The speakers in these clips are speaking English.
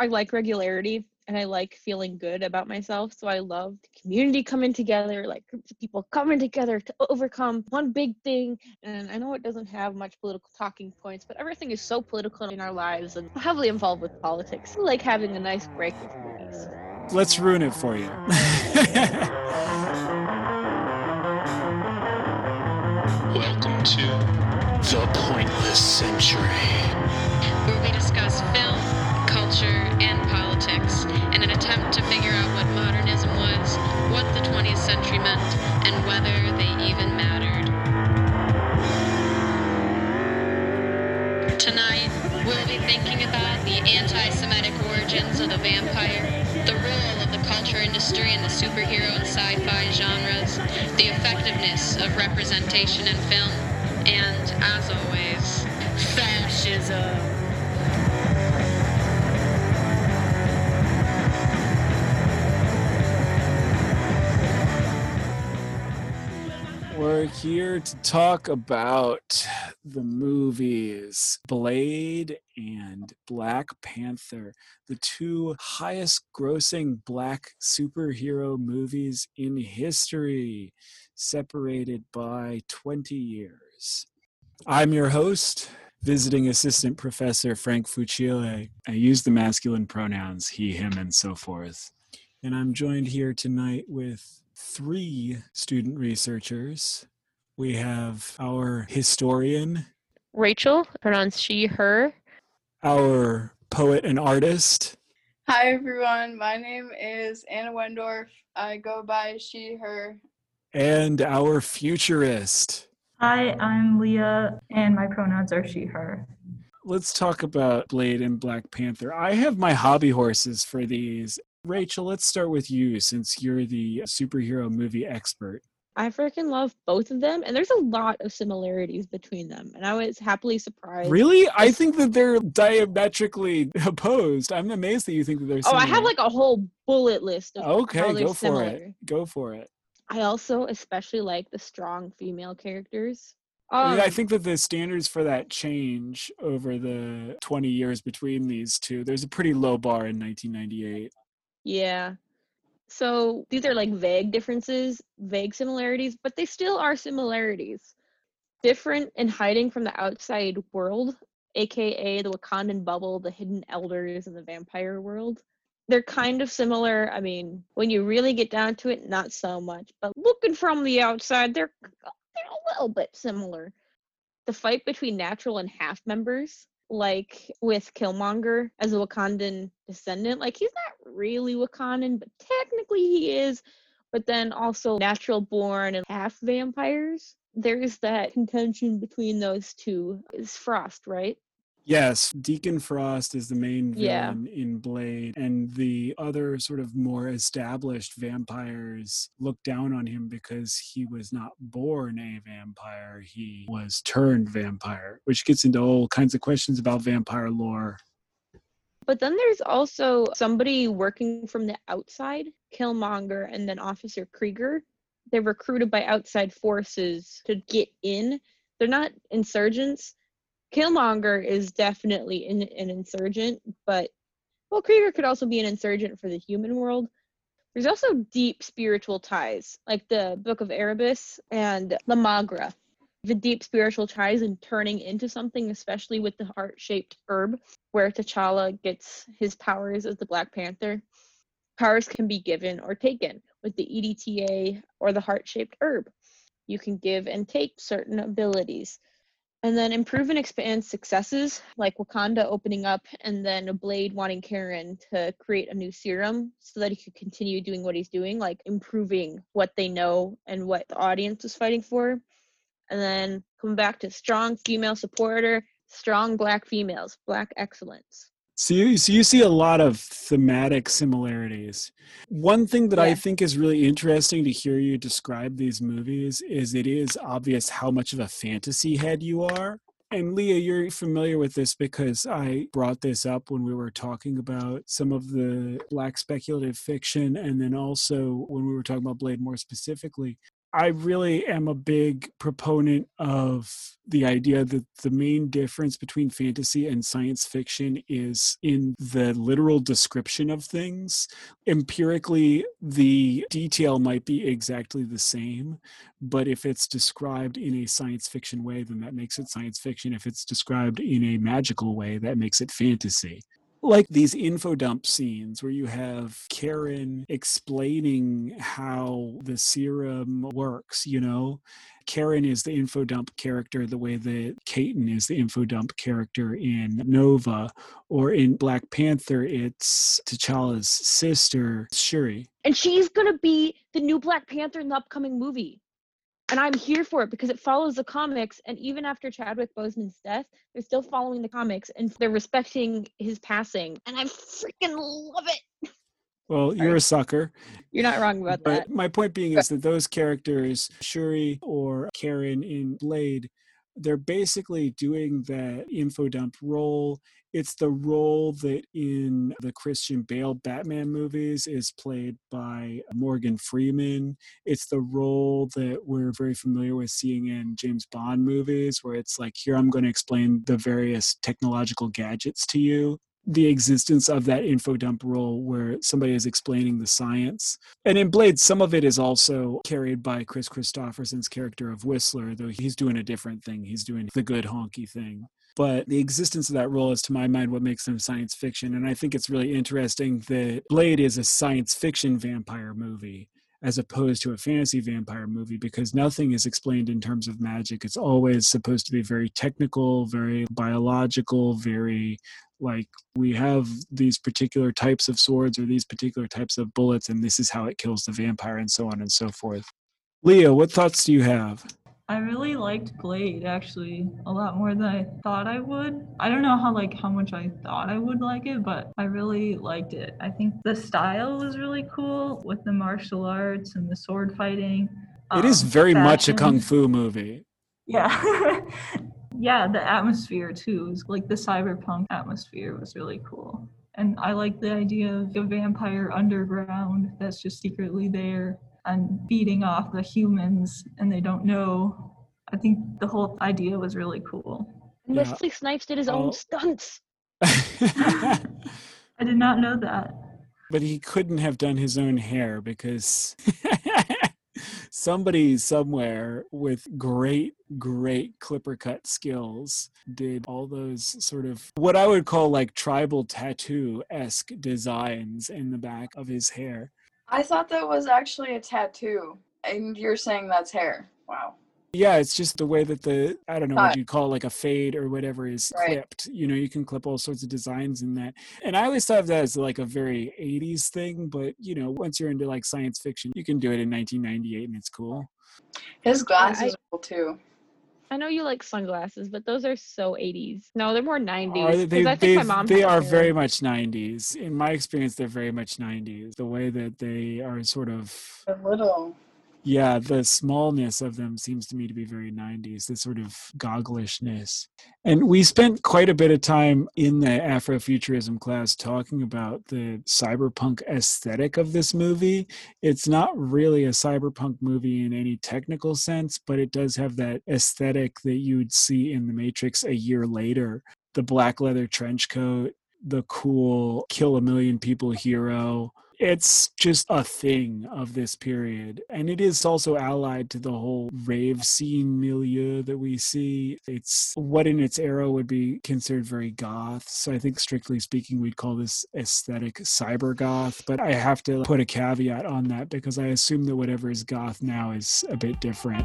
I like regularity and I like feeling good about myself. So I love the community coming together, like groups of people coming together to overcome one big thing. And I know it doesn't have much political talking points, but everything is so political in our lives and heavily involved with politics. I like having a nice break with movies. Let's ruin it for you. Welcome to The Pointless Century, where we discuss film, culture, and politics in an attempt to figure out what modernism was, what the 20th century meant, and whether they even mattered. Tonight, we'll be thinking about the anti Semitic origins of the vampire, the role of the culture industry in the superhero and sci fi genres, the effectiveness of representation in film, and, as always, fascism. We're here to talk about the movies Blade and Black Panther, the two highest grossing black superhero movies in history, separated by 20 years. I'm your host, visiting assistant professor Frank Fucile. I use the masculine pronouns he, him, and so forth. And I'm joined here tonight with three student researchers. We have our historian, Rachel, pronouns she, her. our poet and artist, Hi everyone, my name is Anna Wendorff. I go by she, her. and our futurist. Hi, I'm Leah, and my pronouns are she, her. Let's talk about Blade and Black Panther. I have my hobby horses for these. Rachel, let's start with you since you're the superhero movie expert. I freaking love both of them, and there's a lot of similarities between them. And I was happily surprised. Really? I think that they're diametrically opposed. I'm amazed that you think that they're Oh. I have like a whole bullet list of Okay, go for similar. it. Go for it. I also especially like the strong female characters. I mean, I Um, think that the standards for that change over the 20 years between these two. There's a pretty low bar in 1998. Yeah. So these are like vague differences, vague similarities, but they still are similarities. Different and hiding from the outside world, aka the Wakandan bubble, the hidden elders, and the vampire world. They're kind of similar. I mean, when you really get down to it, not so much. But looking from the outside, they're they're a little bit similar. The fight between natural and half members like with Killmonger as a Wakandan descendant. Like he's not really Wakandan, but technically he is. But then also natural born and half vampires. There's that contention between those two. Is Frost, right? Yes, Deacon Frost is the main Yeah. villain in Blade, and the other sort of more established vampires look down on him because he was not born a vampire, he was turned vampire, which gets into all kinds of questions about vampire lore. But then there's also somebody working from the outside, Killmonger, and then Officer Krieger. They're recruited by outside forces to get in. They're not insurgents. Killmonger is definitely an, an insurgent, but well, Krieger could also be an insurgent for the human world. There's also deep spiritual ties, like the Book of Erebus and La Magra. The deep spiritual ties and turning into something, especially with the heart shaped herb where T'Challa gets his powers as the Black Panther. Powers can be given or taken with the EDTA or the heart shaped herb. You can give and take certain abilities. And then improve and expand successes like Wakanda opening up and then Blade wanting Karen to create a new serum so that he could continue doing what he's doing, like improving what they know and what the audience is fighting for. And then come back to strong female supporter, strong black females, black excellence. So you, so you see a lot of thematic similarities. One thing that I think is really interesting to hear you describe these movies is it is obvious how much of a fantasy head you are. And Leah, you're familiar with this because I brought this up when we were talking about some of the black speculative fiction, and then also when we were talking about Blade more specifically. I really am a big proponent of the idea that the main difference between fantasy and science fiction is in the literal description of things. Empirically, the detail might be exactly the same, but if it's described in a science fiction way, then that makes it science fiction. If it's described in a magical way, that makes it fantasy like these info dump scenes where you have Karen explaining how the serum works, you know. Karen is the info dump character the way that Katin is the info dump character in Nova, or in Black Panther, it's T'Challa's sister, Shuri. And she's gonna be the new Black Panther in the upcoming movie. And I'm here for it because it follows the comics. And even after Chadwick Boseman's death, they're still following the comics and they're respecting his passing. And I freaking love it. Well, you're a sucker. You're not wrong about But that. my point being is that those characters, Shuri or Karen in Blade, they're basically doing that info dump role. It's the role that in the Christian Bale Batman movies is played by Morgan Freeman. It's the role that we're very familiar with seeing in James Bond movies, where it's like, here I'm going to explain the various technological gadgets to you the existence of that info dump role where somebody is explaining the science. And in Blade, some of it is also carried by Kris Kristofferson's character of Whistler, though he's doing a different thing. He's doing the good honky thing. But the existence of that role is, to my mind, what makes them science fiction. And I think it's really interesting that Blade is a science fiction vampire movie as opposed to a fantasy vampire movie because nothing is explained in terms of magic. It's always supposed to be very technical, very biological, very like we have these particular types of swords or these particular types of bullets and this is how it kills the vampire and so on and so forth leah what thoughts do you have I really liked Blade actually a lot more than I thought I would. I don't know how like how much I thought I would like it, but I really liked it. I think the style was really cool with the martial arts and the sword fighting. it is um, very much a kung fu movie Yeah. yeah, the atmosphere too. is Like the cyberpunk atmosphere was really cool. And I like the idea of a vampire underground that's just secretly there and beating off the humans and they don't know. I think the whole idea was really cool. And Yeah. Wesley Snipes did his I'll- own stunts. I did not know that. but he couldn't have done his own hair because somebody somewhere with great great clipper cut skills did all those sort of what i would call like tribal tattoo esque designs in the back of his hair I thought that was actually a tattoo, and you're saying that's hair. Wow. yeah it's just the way that the i don't know what you'd call like a fade or whatever is Right. clipped you know you can clip all sorts of designs in that and i always thought of that as like a very 80s thing but you know once you're into like science fiction you can do it in 1998 and it's cool His glasses are cool too. I know you like sunglasses, but those are so 80s. No, they're more Are 90s. they, I think my mom they are one. very much 90s. In my experience, they're very much 90s. The way that they are sort of, A little. Yeah, the smallness of them seems to me to be very 90s, the sort of gogglishness. And we spent quite a bit of time in the Afrofuturism class talking about the cyberpunk aesthetic of this movie. It's not really a cyberpunk movie in any technical sense, but it does have that aesthetic that you'd see in The Matrix a year later the black leather trench coat, the cool kill a million people hero. It's just a thing of this period. And it is also allied to the whole rave scene milieu that we see. It's what in its era would be considered very goth. So I think, strictly speaking, we'd call this aesthetic cyber goth. But I have to put a caveat on that because I assume that whatever is goth now is a bit different.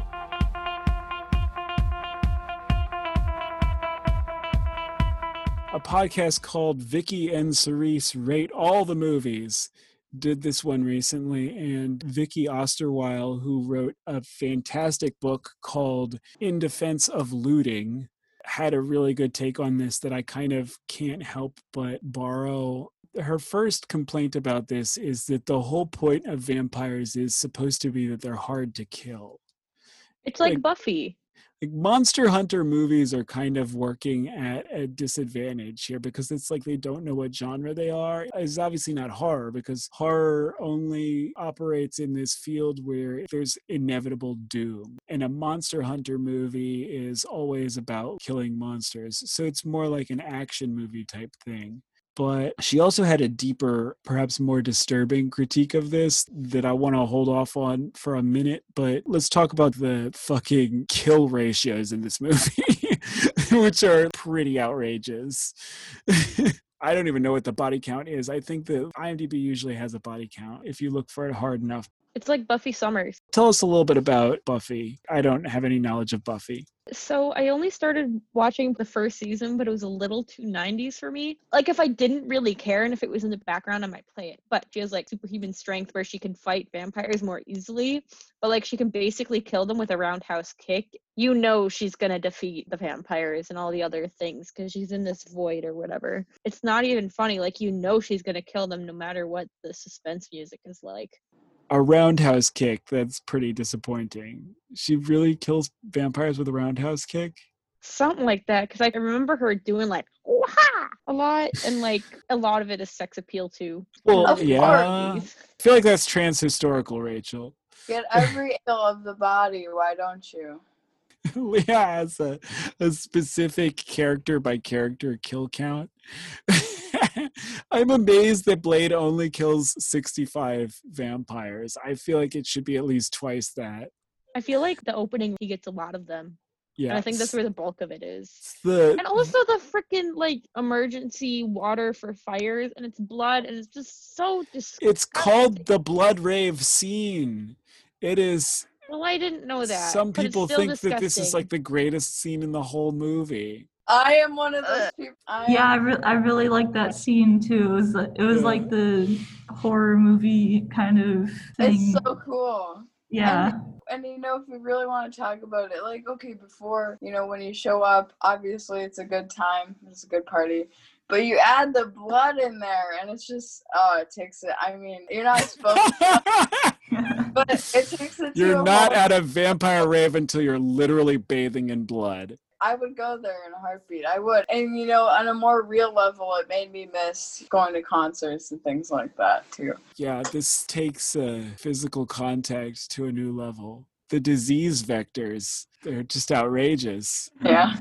a podcast called Vicky and Cerise Rate All the Movies did this one recently and Vicky Osterweil who wrote a fantastic book called In Defense of Looting had a really good take on this that I kind of can't help but borrow her first complaint about this is that the whole point of vampires is supposed to be that they're hard to kill It's like like- Buffy. Like monster hunter movies are kind of working at a disadvantage here because it's like they don't know what genre they are. It's obviously not horror because horror only operates in this field where there's inevitable doom and a monster hunter movie is always about killing monsters. So it's more like an action movie type thing but she also had a deeper, perhaps more disturbing critique of this that I want to hold off on for a minute. But let's talk about the fucking kill ratios in this movie, which are pretty outrageous. I don't even know what the body count is. I think that IMDb usually has a body count if you look for it hard enough. It's like Buffy Summers. Tell us a little bit about Buffy. I don't have any knowledge of Buffy. So I only started watching the first season, but it was a little too 90s for me. Like if I didn't really care and if it was in the background, I might play it. But she has like superhuman strength where she can fight vampires more easily. But like she can basically kill them with a roundhouse kick. You know she's gonna defeat the vampires and all the other things because she's in this void or whatever. It's not even funny. Like you know she's gonna kill them no matter what the suspense music is like a roundhouse kick that's pretty disappointing. She really kills vampires with a roundhouse kick? Something like that, because I remember her doing like Wah! a lot, and like a lot of it is sex appeal too. Well, of yeah, I feel like that's trans historical, Rachel. Get every ill of the body, why don't you? Leah has a, a specific character by character kill count. I'm amazed that Blade only kills 65 vampires. I feel like it should be at least twice that. I feel like the opening he gets a lot of them. Yeah. I think that's where the bulk of it is. The, and also the freaking like emergency water for fires and it's blood and it's just so disgusting. It's called the blood rave scene. It is Well, I didn't know that. Some people think disgusting. that this is like the greatest scene in the whole movie. I am one of those uh, people. I yeah, I, re- I really like that scene too. It was it was yeah. like the horror movie kind of thing. It's so cool. Yeah. And, and you know, if we really want to talk about it, like okay, before you know, when you show up, obviously it's a good time. It's a good party. But you add the blood in there, and it's just oh, it takes it. I mean, you're not supposed. to, but it takes it. You're not at a vampire rave until you're literally bathing in blood. I would go there in a heartbeat. I would. And you know, on a more real level, it made me miss going to concerts and things like that too. Yeah, this takes uh, physical contact to a new level. The disease vectors, they're just outrageous. Yeah.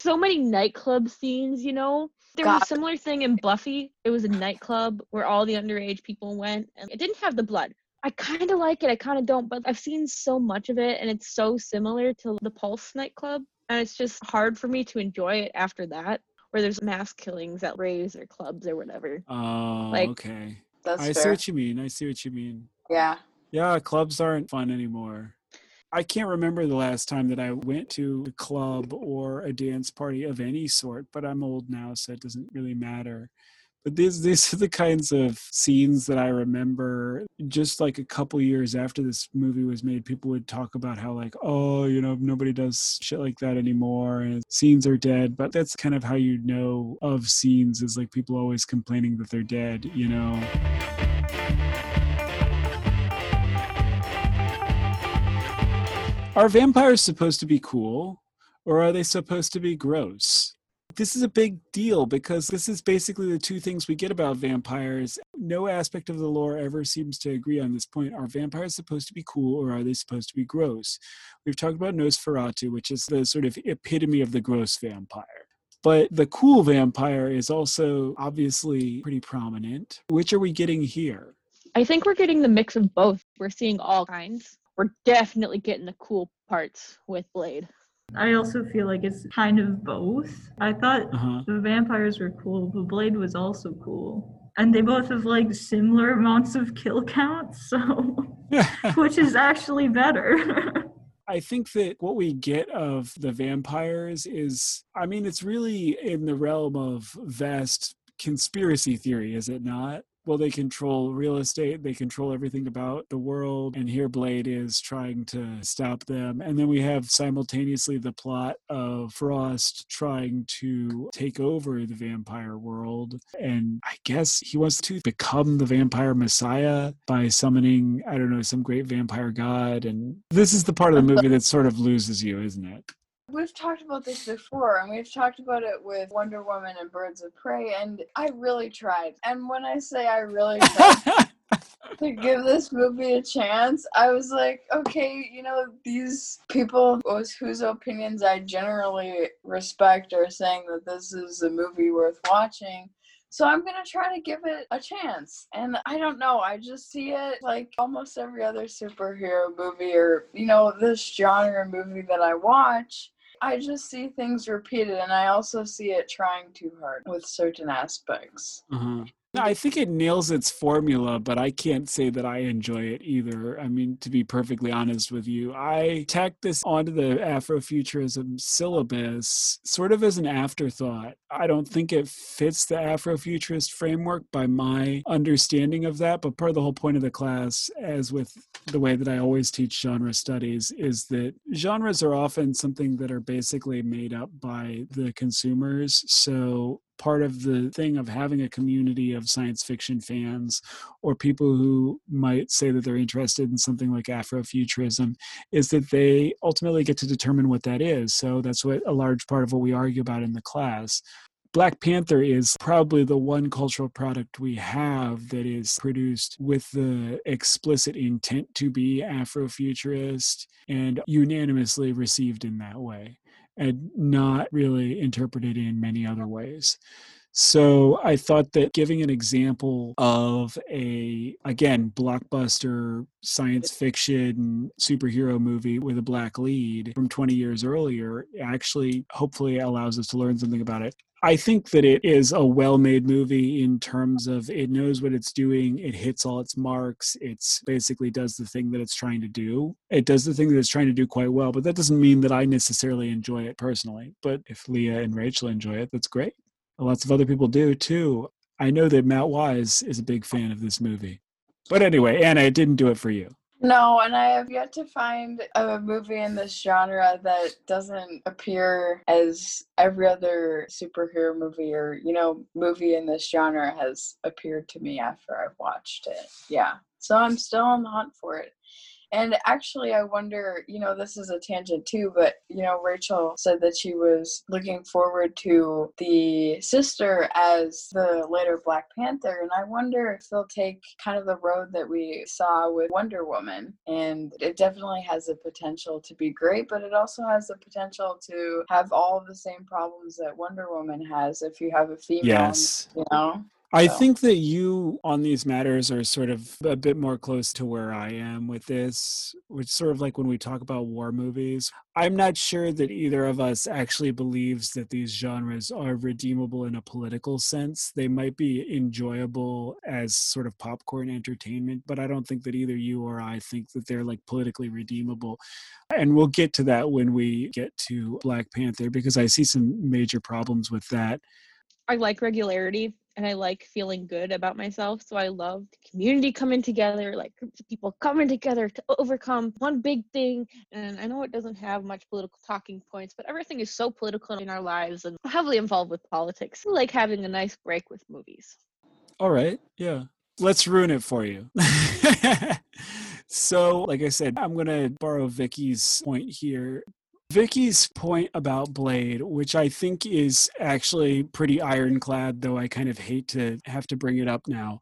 So many nightclub scenes, you know? There God. was a similar thing in Buffy. It was a nightclub where all the underage people went, and it didn't have the blood. I kind of like it, I kind of don't, but I've seen so much of it, and it's so similar to the Pulse nightclub and it's just hard for me to enjoy it after that where there's mass killings at raves or clubs or whatever. Oh like, okay. That's i fair. see what you mean i see what you mean. Yeah. Yeah clubs aren't fun anymore. I can't remember the last time that I went to a club or a dance party of any sort, but I'm old now, so it doesn't really matter. But these these are the kinds of scenes that I remember. Just like a couple years after this movie was made, people would talk about how like, oh, you know, nobody does shit like that anymore, and scenes are dead. But that's kind of how you know of scenes is like people always complaining that they're dead. You know. Are vampires supposed to be cool? Or are they supposed to be gross? This is a big deal because this is basically the two things we get about vampires. No aspect of the lore ever seems to agree on this point. Are vampires supposed to be cool or are they supposed to be gross? We've talked about Nosferatu, which is the sort of epitome of the gross vampire. But the cool vampire is also obviously pretty prominent. Which are we getting here? I think we're getting the mix of both. We're seeing all kinds. We're definitely getting the cool parts with Blade. I also feel like it's kind of both. I thought uh-huh. the vampires were cool, but Blade was also cool. And they both have like similar amounts of kill counts, so which is actually better. I think that what we get of the vampires is, I mean, it's really in the realm of vast conspiracy theory, is it not? Well, they control real estate, they control everything about the world, and here Blade is trying to stop them. And then we have simultaneously the plot of Frost trying to take over the vampire world. And I guess he wants to become the vampire messiah by summoning, I don't know, some great vampire god. And this is the part of the movie that sort of loses you, isn't it? We've talked about this before, and we've talked about it with Wonder Woman and Birds of Prey, and I really tried. And when I say I really tried to give this movie a chance, I was like, okay, you know, these people whose, whose opinions I generally respect are saying that this is a movie worth watching. So I'm gonna try to give it a chance. And I don't know, I just see it like almost every other superhero movie or, you know, this genre movie that I watch. I just see things repeated, and I also see it trying too hard with certain aspects. Mm-hmm. I think it nails its formula, but I can't say that I enjoy it either. I mean, to be perfectly honest with you, I tacked this onto the Afrofuturism syllabus sort of as an afterthought. I don't think it fits the Afrofuturist framework by my understanding of that, but part of the whole point of the class, as with the way that I always teach genre studies, is that genres are often something that are basically made up by the consumers. So part of the thing of having a community of science fiction fans or people who might say that they're interested in something like Afrofuturism is that they ultimately get to determine what that is. So that's what a large part of what we argue about in the class. Black Panther is probably the one cultural product we have that is produced with the explicit intent to be Afrofuturist and unanimously received in that way and not really interpreted in many other ways. So I thought that giving an example of a, again, blockbuster science fiction superhero movie with a black lead from 20 years earlier actually hopefully allows us to learn something about it. I think that it is a well made movie in terms of it knows what it's doing, it hits all its marks, it's basically does the thing that it's trying to do. It does the thing that it's trying to do quite well, but that doesn't mean that I necessarily enjoy it personally. But if Leah and Rachel enjoy it, that's great. Lots of other people do too. I know that Matt Wise is a big fan of this movie. But anyway, Anna, it didn't do it for you. No, and I have yet to find a movie in this genre that doesn't appear as every other superhero movie or, you know, movie in this genre has appeared to me after I've watched it. Yeah. So I'm still on the hunt for it. And actually, I wonder, you know, this is a tangent too, but, you know, Rachel said that she was looking forward to the sister as the later Black Panther. And I wonder if they'll take kind of the road that we saw with Wonder Woman. And it definitely has the potential to be great, but it also has the potential to have all the same problems that Wonder Woman has if you have a female, Yes. you know? I So- think that you on these matters are sort of a bit more close to where I am with this, which sort of like when we talk about war movies. I'm not sure that either of us actually believes that these genres are redeemable in a political sense. They might be enjoyable as sort of popcorn entertainment, but I don't think that either you or I think that they're like politically redeemable. And we'll get to that when we get to Black Panther because I see some major problems with that. I like regularity and I like feeling good about myself. So I love the community coming together, like groups of people coming together to overcome one big thing. And I know it doesn't have much political talking points, but everything is so political in our lives and heavily involved with politics. I like having a nice break with movies. All right. Yeah. Let's ruin it for you. so, like I said, I'm going to borrow Vicky's point here. Vicky's point about Blade, which I think is actually pretty ironclad, though I kind of hate to have to bring it up now,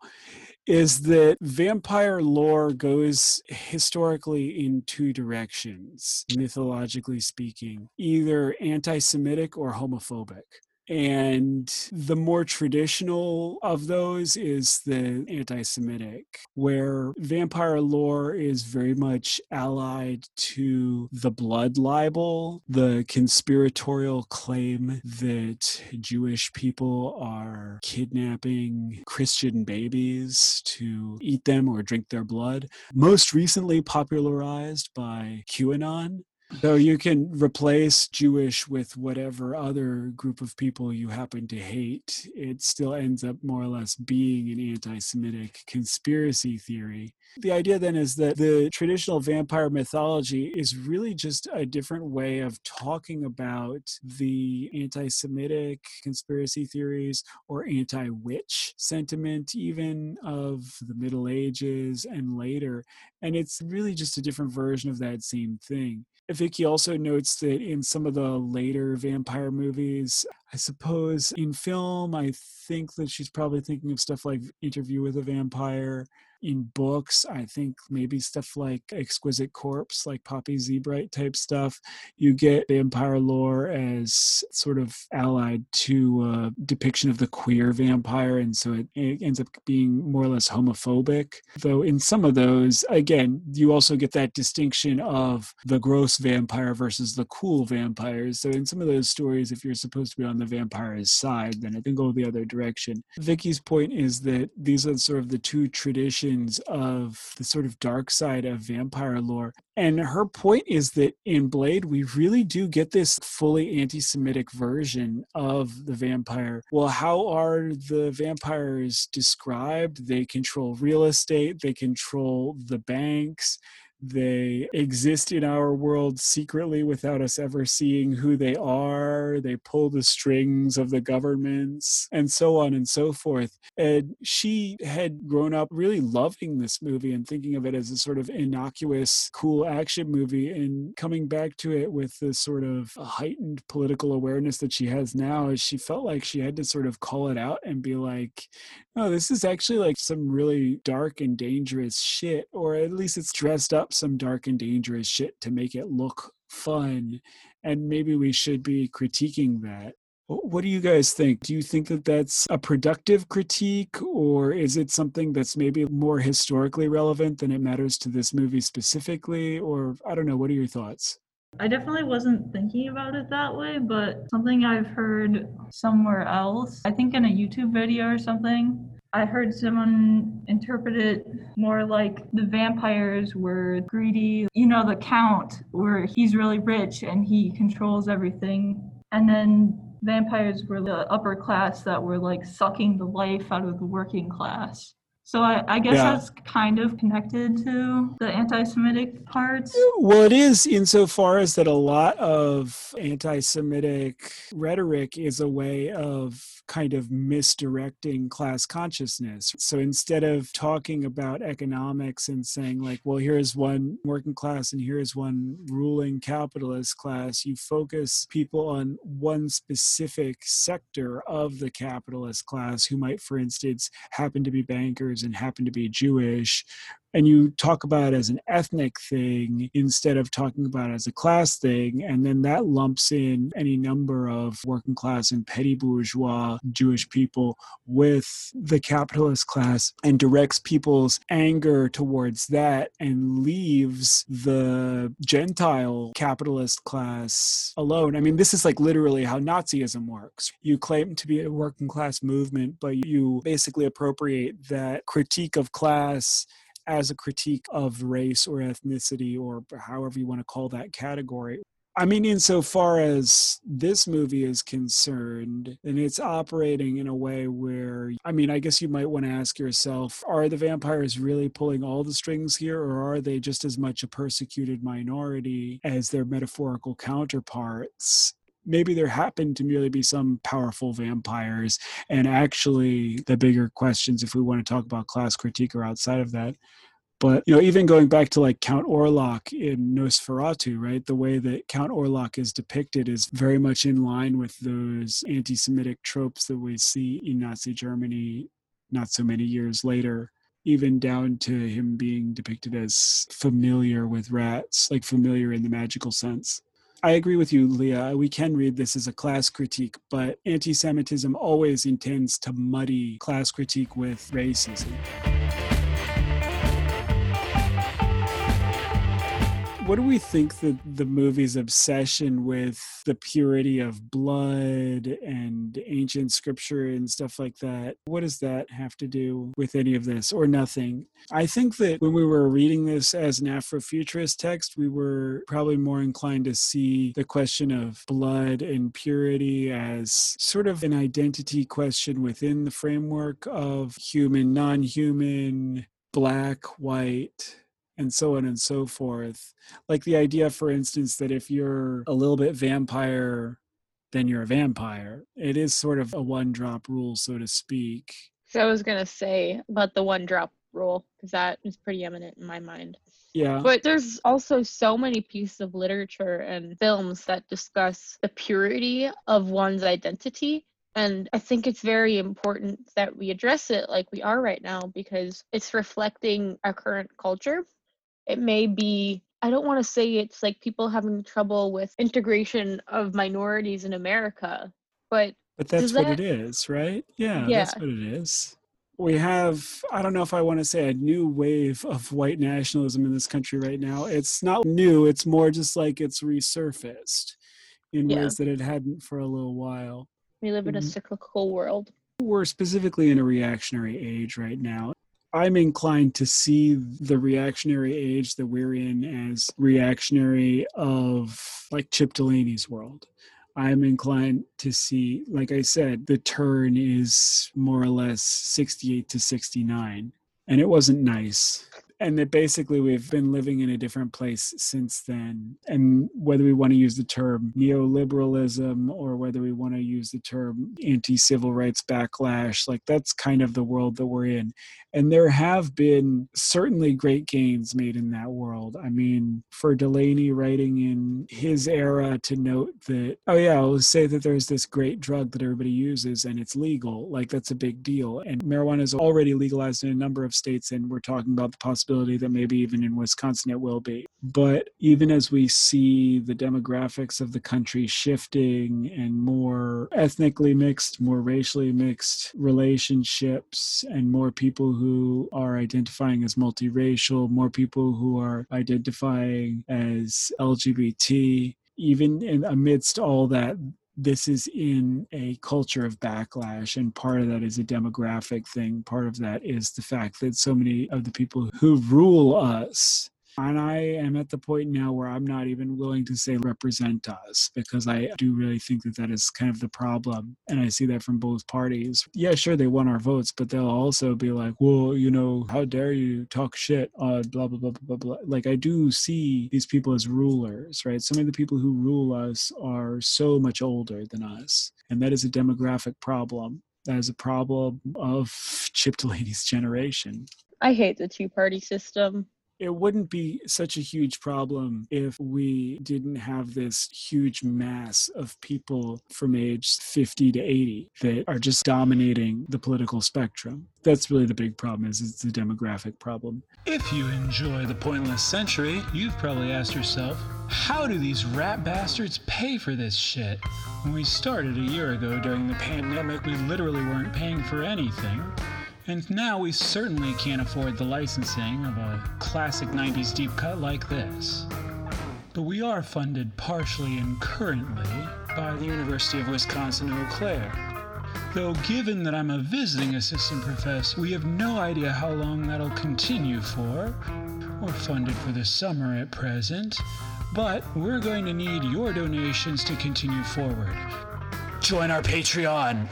is that vampire lore goes historically in two directions, mythologically speaking, either anti Semitic or homophobic. And the more traditional of those is the anti Semitic, where vampire lore is very much allied to the blood libel, the conspiratorial claim that Jewish people are kidnapping Christian babies to eat them or drink their blood. Most recently popularized by QAnon. So you can replace Jewish with whatever other group of people you happen to hate. It still ends up more or less being an anti Semitic conspiracy theory. The idea then is that the traditional vampire mythology is really just a different way of talking about the anti Semitic conspiracy theories or anti witch sentiment, even of the Middle Ages and later. And it's really just a different version of that same thing. Vicky also notes that in some of the later vampire movies, I suppose in film, I think that she's probably thinking of stuff like Interview with a Vampire in books, I think maybe stuff like Exquisite Corpse, like Poppy Z. Brite type stuff, you get vampire lore as sort of allied to a depiction of the queer vampire. And so it, it ends up being more or less homophobic. Though in some of those, again, you also get that distinction of the gross vampire versus the cool vampires. So in some of those stories, if you're supposed to be on the vampire's side, then it can go the other direction. Vicky's point is that these are sort of the two traditions of the sort of dark side of vampire lore. And her point is that in Blade, we really do get this fully anti Semitic version of the vampire. Well, how are the vampires described? They control real estate, they control the banks, they exist in our world secretly without us ever seeing who they are. They pull the strings of the governments and so on and so forth. And she had grown up really loving this movie and thinking of it as a sort of innocuous, cool action movie. And coming back to it with this sort of heightened political awareness that she has now, she felt like she had to sort of call it out and be like, no, this is actually like some really dark and dangerous shit, or at least it's dressed up some dark and dangerous shit to make it look fun. And maybe we should be critiquing that. What do you guys think? Do you think that that's a productive critique, or is it something that's maybe more historically relevant than it matters to this movie specifically? Or I don't know. What are your thoughts? I definitely wasn't thinking about it that way, but something I've heard somewhere else, I think in a YouTube video or something, I heard someone interpret it more like the vampires were greedy. You know, the count, where he's really rich and he controls everything. And then vampires were the upper class that were like sucking the life out of the working class. So I, I guess yeah. that's kind of connected to the anti-Semitic parts. Well, it is insofar as that a lot of anti-Semitic rhetoric is a way of kind of misdirecting class consciousness. So instead of talking about economics and saying, like, well, here's one working class and here's one ruling capitalist class, you focus people on one specific sector of the capitalist class who might, for instance, happen to be bankers and happen to be Jewish and you talk about it as an ethnic thing instead of talking about it as a class thing and then that lumps in any number of working class and petty bourgeois jewish people with the capitalist class and directs people's anger towards that and leaves the gentile capitalist class alone. I mean this is like literally how nazism works. You claim to be a working class movement but you basically appropriate that critique of class as a critique of race or ethnicity or however you want to call that category. I mean, insofar as this movie is concerned, and it's operating in a way where, I mean, I guess you might want to ask yourself are the vampires really pulling all the strings here, or are they just as much a persecuted minority as their metaphorical counterparts? Maybe there happened to merely be some powerful vampires. And actually, the bigger questions, if we want to talk about class critique, are outside of that. But you know, even going back to like Count Orlok in Nosferatu, right? The way that Count Orlok is depicted is very much in line with those anti-Semitic tropes that we see in Nazi Germany not so many years later even down to him being depicted as familiar with rats, like familiar in the magical sense. I agree with you, Leah. We can read this as a class critique, but anti Semitism always intends to muddy class critique with racism. What do we think that the movie's obsession with the purity of blood and ancient scripture and stuff like that? What does that have to do with any of this or nothing? I think that when we were reading this as an afrofuturist text we were probably more inclined to see the question of blood and purity as sort of an identity question within the framework of human non-human black white and so on and so forth. Like the idea, for instance, that if you're a little bit vampire, then you're a vampire. It is sort of a one drop rule, so to speak. So I was going to say about the one drop rule because that is pretty eminent in my mind. Yeah. But there's also so many pieces of literature and films that discuss the purity of one's identity. And I think it's very important that we address it like we are right now because it's reflecting our current culture. It may be, I don't want to say it's like people having trouble with integration of minorities in America, but But that's Does what that- it is, right? Yeah, Yeah. that's what it is. We have, I don't know if I want to say a new wave of white nationalism in this country right now. It's not new, it's more just like it's resurfaced in Yeah. ways that it hadn't for a little while. we live in a Mhm. cyclical world. We're specifically in a reactionary age right now. I'm inclined to see the reactionary age that we're in as reactionary of like Chip Delany's world. I'm inclined to see, like I said, the turn is more or less 68 to 69. And it wasn't nice. And that basically we've been living in a different place since then. And whether we want to use the term neoliberalism or whether we want to use the term anti civil rights backlash, like that's kind of the world that we're in. And there have been certainly great gains made in that world. I mean, for Delany writing in his era to note that, oh, yeah, I'll say that there's this great drug that everybody uses and it's legal, like that's a big deal. And marijuana is already legalized in a number of states, and we're talking about the possibility that maybe even in Wisconsin it will be. But even as we see the demographics of the country shifting and more ethnically mixed, more racially mixed relationships, and more people who are identifying as multiracial, more people who are identifying as LGBT, even in amidst all that this is in a culture of backlash and part of that is a demographic thing. Part of that is the fact that so many of the people who rule us and I am at the point now where I'm not even willing to say represent us because I do really think that that is kind of the problem. And I see that from both parties. Yeah, sure, they want our votes, but they'll also be like, well, you know, how dare you talk shit on blah, blah, blah, blah, blah. Like, I do see these people as rulers, right? Some of the people who rule us are so much older than us. And that is a demographic problem. That is a problem of Chip Delany's generation I hate the two party system. It wouldn't be such a huge problem if we didn't have this huge mass of people from age 50 to 80 that are just dominating the political spectrum that's really the big problem is it's a demographic problem If you enjoy the Pointless Century, you've probably asked yourself, how do these rat bastards pay for this shit? When we started a year ago during the pandemic, we literally weren't paying for anything. And now we certainly can't afford the licensing of a classic 90s deep cut like this. But we are funded partially and currently by the University of Wisconsin Eau Claire. Though, given that I'm a visiting assistant professor, we have no idea how long that'll continue for. We're funded for the summer at present, but we're going to need your donations to continue forward. Join our Patreon!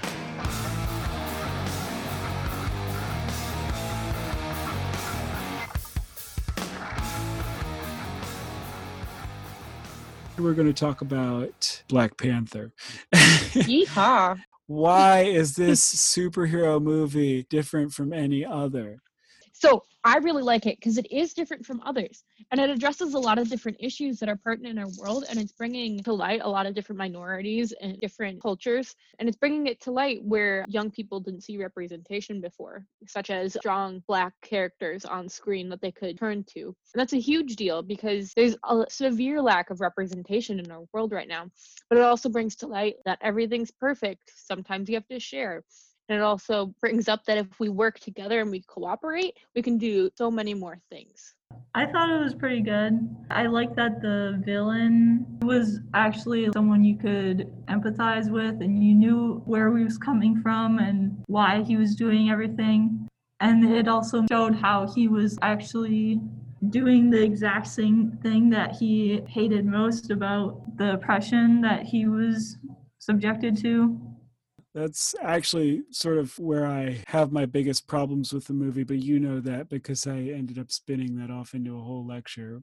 We're going to talk about black panther Yeehaw. why is this superhero movie different from any other So I really like it because it is different from others and it addresses a lot of different issues that are pertinent in our world and it's bringing to light a lot of different minorities and different cultures and it's bringing it to light where young people didn't see representation before such as strong black characters on screen that they could turn to. And that's a huge deal because there's a severe lack of representation in our world right now but it also brings to light that everything's perfect. Sometimes you have to share and it also brings up that if we work together and we cooperate, we can do so many more things. I thought it was pretty good. I like that the villain was actually someone you could empathize with and you knew where he was coming from and why he was doing everything. And it also showed how he was actually doing the exact same thing that he hated most about the oppression that he was subjected to. That's actually sort of where I have my biggest problems with the movie, but you know that because I ended up spinning that off into a whole lecture.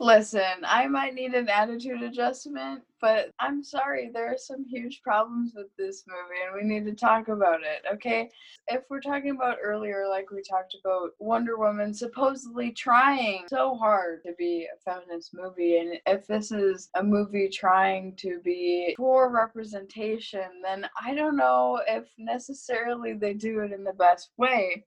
Listen, I might need an attitude adjustment, but I'm sorry, there are some huge problems with this movie and we need to talk about it, okay? If we're talking about earlier, like we talked about Wonder Woman supposedly trying so hard to be a feminist movie, and if this is a movie trying to be for representation, then I don't know if necessarily they do it in the best way.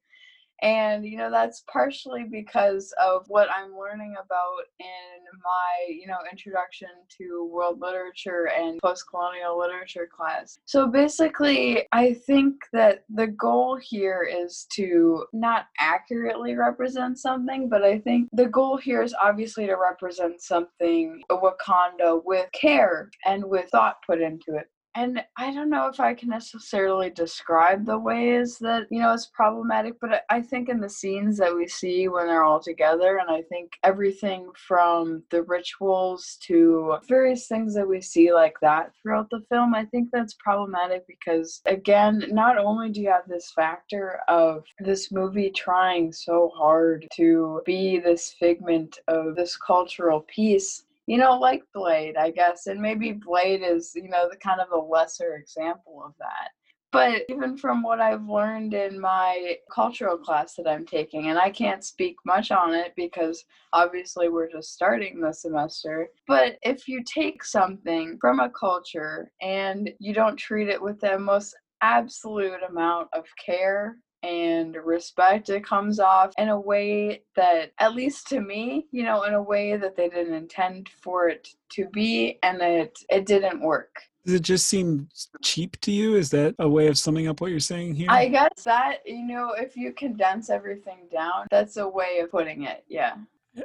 And, you know, that's partially because of what I'm learning about in my, you know, introduction to world literature and post colonial literature class. So basically, I think that the goal here is to not accurately represent something, but I think the goal here is obviously to represent something, Wakanda, with care and with thought put into it and I don't know if I can necessarily describe the ways that you know it's problematic, but I think in the scenes that we see when they're all together, and I think everything from the rituals to various things that we see like that throughout the film, I think that's problematic because again, not only do you have this factor of this movie trying so hard to be this figment of this cultural piece you know, like Blade, I guess. And maybe Blade is, you know, the kind of a lesser example of that. But even from what I've learned in my cultural class that I'm taking, and I can't speak much on it because obviously we're just starting the semester. But if you take something from a culture and you don't treat it with the most absolute amount of care and respect. It comes off in a way that, at least to me, you know, in a way that they didn't intend for it to be, and it it didn't work. Does it just seem cheap to you? Is that a way of summing up what you're saying here? I guess that, you know, if you condense everything down, that's a way of putting it. Yeah.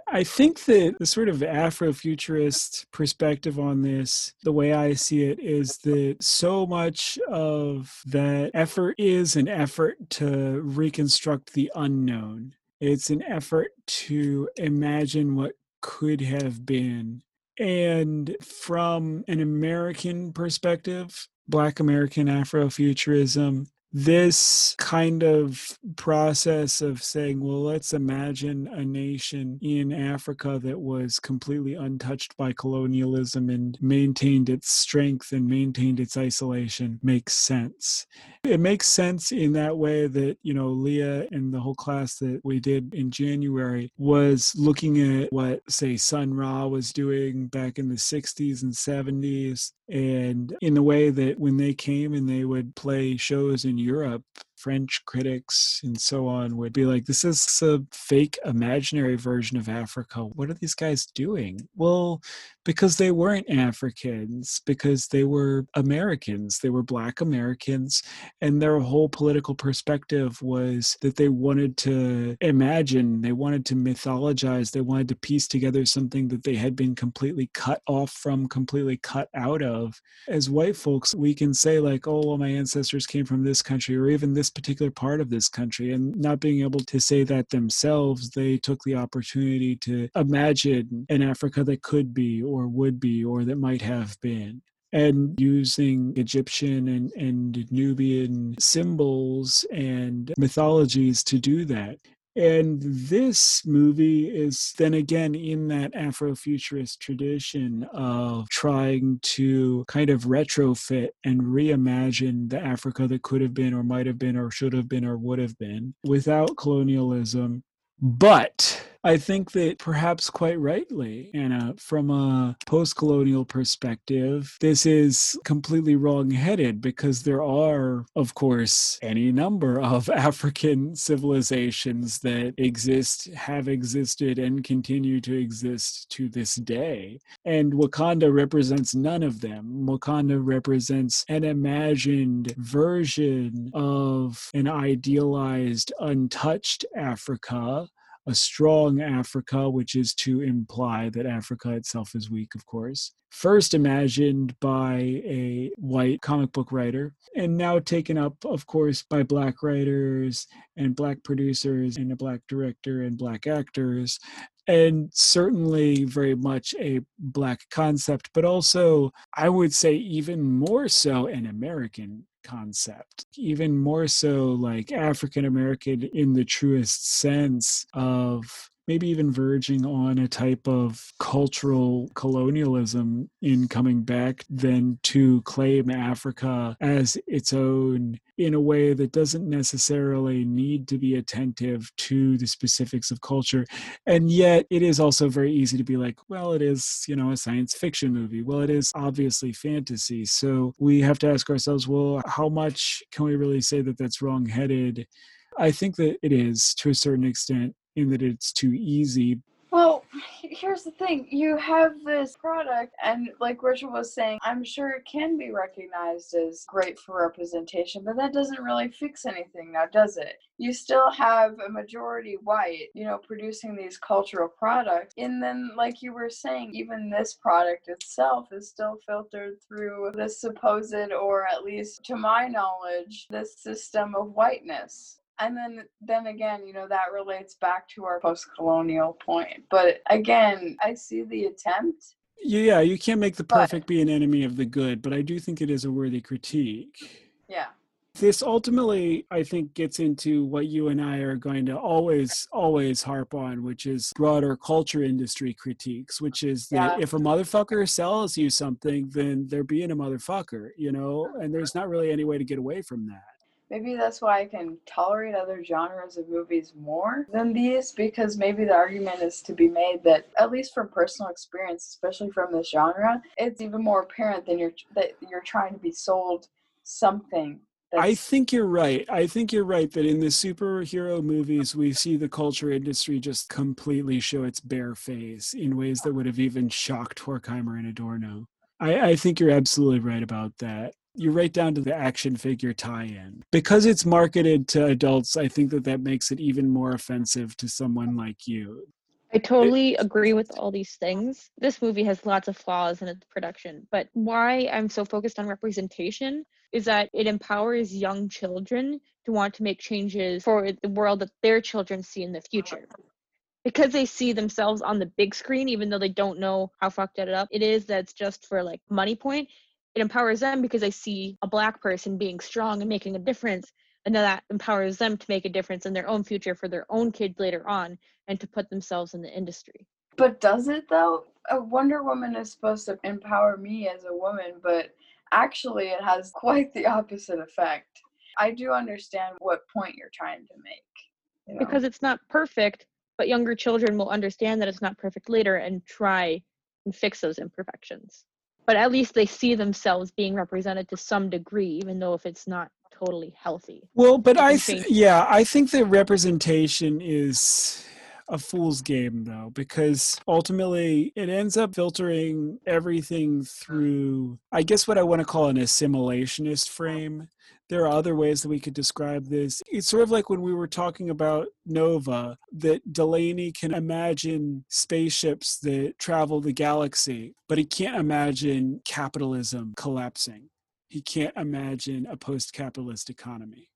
I think that the sort of Afrofuturist perspective on this, the way I see it, is that so much of that effort is an effort to reconstruct the unknown. It's an effort to imagine what could have been. And from an American perspective, Black American Afrofuturism, this kind of process of saying, well, let's imagine a nation in Africa that was completely untouched by colonialism and maintained its strength and maintained its isolation makes sense. It makes sense in that way that, you know, Leah and the whole class that we did in January was looking at what, say, Sun Ra was doing back in the 60s and 70s and in the way that when they came and they would play shows in Europe, French critics and so on would be like, this is a fake imaginary version of Africa. What are these guys doing? Well, because they weren't Africans, because they were Americans. They were Black Americans. And their whole political perspective was that they wanted to imagine, they wanted to mythologize, they wanted to piece together something that they had been completely cut off from, completely cut out of. As white folks, we can say, like, oh, well, my ancestors came from this country or even this particular part of this country. And not being able to say that themselves, they took the opportunity to imagine an Africa that could be or would be or that might have been and using Egyptian and, and Nubian symbols and mythologies to do that. And this movie is then again in that Afrofuturist tradition of trying to kind of retrofit and reimagine the Africa that could have been, or might have been, or should have been, or would have been without colonialism. But I think that perhaps quite rightly, Anna, from a post colonial perspective, this is completely wrong headed because there are, of course, any number of African civilizations that exist, have existed, and continue to exist to this day. And Wakanda represents none of them. Wakanda represents an imagined version of an idealized, untouched Africa a strong Africa, which is to imply that Africa itself is weak, of course. First imagined by a white comic book writer, and now taken up, of course, by black writers and black producers and a black director and black actors. And certainly very much a black concept, but also, I would say, even more so an American concept, even more so like African American in the truest sense of maybe even verging on a type of cultural colonialism in coming back than to claim Africa as its own in a way that doesn't necessarily need to be attentive to the specifics of culture. And yet, it is also very easy to be like, well, it is, you know, a science fiction movie. Well, it is obviously fantasy. So we have to ask ourselves, well, how much can we really say that that's wrong headed? I think that it is to a certain extent in that it's too easy. Well, here's the thing. You have this product, and like Rachel was saying, I'm sure it can be recognized as great for representation, but that doesn't really fix anything now, does it? You still have a majority white, you know, producing these cultural products. And then, like you were saying, even this product itself is still filtered through this supposed, or at least to my knowledge, this system of whiteness and then then again you know that relates back to our post-colonial point but again i see the attempt. Yeah you can't make the perfect but, be an enemy of the good but i do think it is a worthy critique. Yeah. This ultimately i think gets into what you and i are going to always always harp on which is broader culture industry critiques which is that yeah. if a motherfucker sells you something then they're being a motherfucker you know and there's not really any way to get away from that maybe that's why I can tolerate other genres of movies more than these because maybe the argument is to be made that at least from personal experience, especially from this genre, it's even more apparent than you're that you're trying to be sold something. I think you're right. I think you're right that in the superhero movies, we see the culture industry just completely show its bare face in ways that would have even shocked Horkheimer and Adorno. I, I think you're absolutely right about that you're right down to the action figure tie-in. Because it's marketed to adults i think that that makes it even more offensive to someone like you. I totally agree with all these things. This movie has lots of flaws in its production but why i'm so focused on representation is that it empowers young children to want to make changes for the world that their children see in the future. Because they see themselves on the big screen even though they don't know how fucked it up it is that's just for like money point it empowers them because they see a black person being strong and making a difference. And that empowers them to make a difference in their own future for their own kids later on and to put themselves in the industry. But does it though? A wonder woman is supposed to empower me as a woman but actually it has quite the opposite effect. I do understand what point you're trying to make you know? because it's not perfect but younger children will understand that it's not perfect later and try and fix those imperfections but at least they see themselves being represented to some degree even though if it's not totally healthy. Well but i th- yeah i think the representation is a fool's game though because ultimately it ends up filtering everything through i guess what i want to call an assimilationist frame there are other ways that we could describe this. It's sort of like when we were talking about Nova, that Delany can imagine spaceships that travel the galaxy, but he can't imagine capitalism collapsing. He can't imagine a post capitalist economy.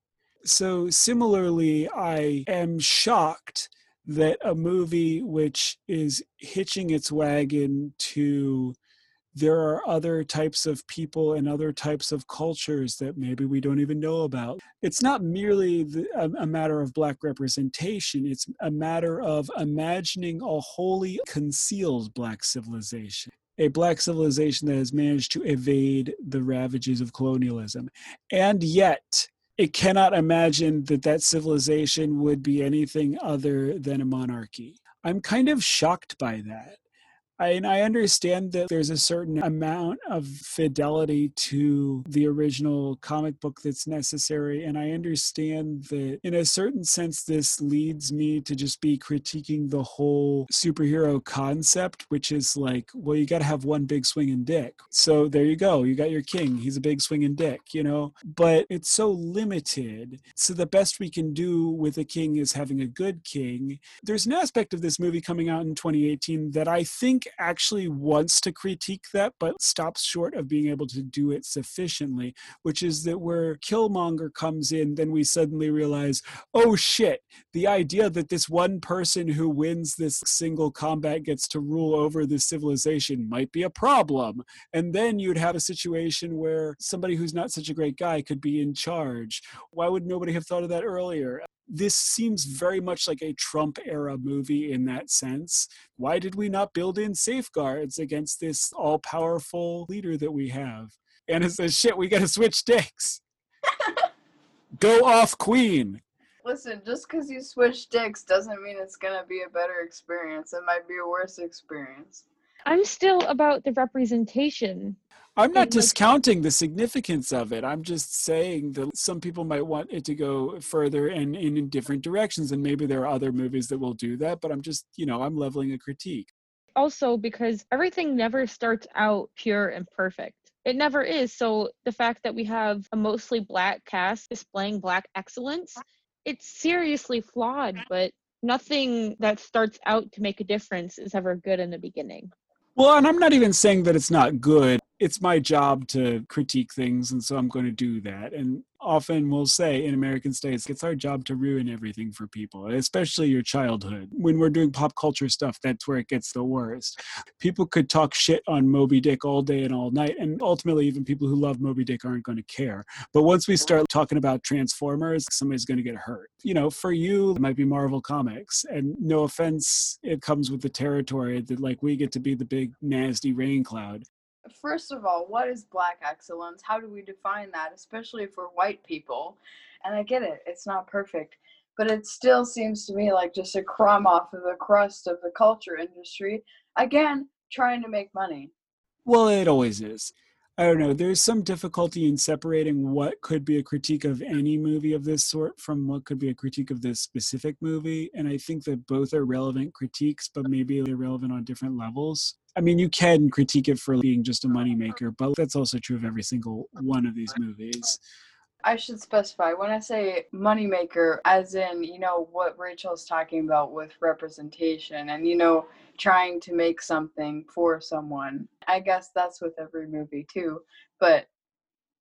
So, similarly, I am shocked that a movie which is hitching its wagon to there are other types of people and other types of cultures that maybe we don't even know about. It's not merely the, a, a, matter of Black representation, it's a matter of imagining a wholly concealed Black civilization. A Black civilization that has managed to evade the ravages of colonialism. And yet, it cannot imagine that that civilization would be anything other than a monarchy. I'm kind of shocked by that. I, and I understand that there's a certain amount of fidelity to the original comic book that's necessary. And I understand that in a certain sense, this leads me to just be critiquing the whole superhero concept, which is like, well, you got to have one big swinging dick. So there you go. You got your king. He's a big swinging dick, you know? But it's so limited. So the best we can do with a king is having a good king. There's an aspect of this movie coming out in 2018 that I think actually wants to critique that, but stops short of being able to do it sufficiently, which is that where Killmonger comes in, then we suddenly realize, oh shit, the idea that this one person who wins this single combat gets to rule over this civilization might be a problem. And then you'd have a situation where somebody who's not such a great guy could be in charge. Why would nobody have thought of that earlier? This seems very much like a Trump era movie in that sense. Why did we not build in safeguards against this all powerful leader that we have? And it says, shit, we got to switch dicks. Go off, Queen. Listen, just because you switch dicks doesn't mean it's gonna be a better experience. It might be a worse experience. I'm still about the representation. I'm not mm-hmm. discounting the significance of it. I'm just saying that some people might want it to go further and, and in different directions. And maybe there are other movies that will do that. But I'm just, you know, I'm leveling a critique. Also, because everything never starts out pure and perfect. It never is. So the fact that we have a mostly black cast displaying black excellence, it's seriously flawed, but nothing that starts out to make a difference is ever good in the beginning. Well, and I'm not even saying that it's not good. It's my job to critique things, and so I'm going to do that. And often we'll say in American states, it's our job to ruin everything for people, especially your childhood. When we're doing pop culture stuff, that's where it gets the worst. People could talk shit on Moby Dick all day and all night, and ultimately, even people who love Moby Dick aren't going to care. But once we start talking about Transformers, somebody's going to get hurt. You know, for you, it might be Marvel Comics, and no offense, it comes with the territory that like we get to be the big nasty rain cloud. First of all, what is black excellence? How do we define that, especially for white people? And I get it, it's not perfect, but it still seems to me like just a crumb off of the crust of the culture industry. Again, trying to make money. Well, it always is. I don't know. There's some difficulty in separating what could be a critique of any movie of this sort from what could be a critique of this specific movie. And I think that both are relevant critiques, but maybe they're relevant on different levels. I mean, you can critique it for being just a moneymaker, but that's also true of every single one of these movies. I should specify when I say moneymaker, as in, you know, what Rachel's talking about with representation and, you know, trying to make something for someone. I guess that's with every movie too, but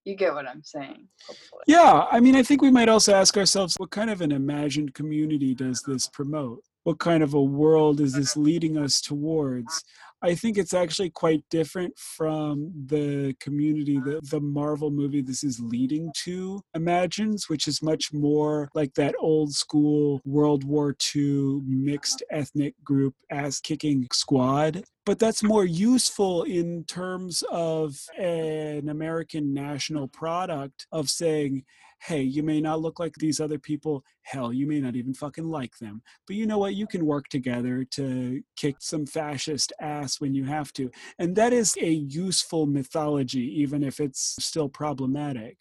you get what I'm saying, hopefully. Yeah, I mean, I think we might also ask ourselves what kind of an imagined community does this promote? What kind of a world is this leading us towards? I think it's actually quite different from the community that the Marvel movie this is leading to imagines, which is much more like that old school World War II mixed ethnic group ass kicking squad. But that's more useful in terms of an American national product of saying, hey, you may not look like these other people. Hell, you may not even fucking like them. But you know what? You can work together to kick some fascist ass when you have to. And that is a useful mythology, even if it's still problematic.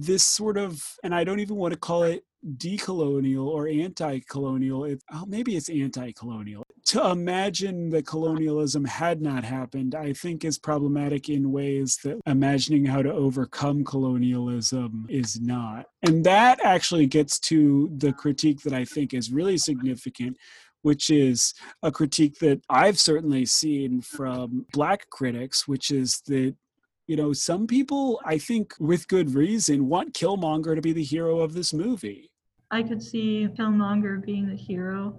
This sort of, and I don't even want to call it decolonial or anti-colonial. It, oh, maybe it's anti-colonial. To imagine that colonialism had not happened i think is problematic in ways that imagining how to overcome colonialism is not. And that actually gets to the critique that i think is really significant which is a critique that i've certainly seen from black critics which is that you know, some people, I think with good reason, want Killmonger to be the hero of this movie. I could see Killmonger being the hero.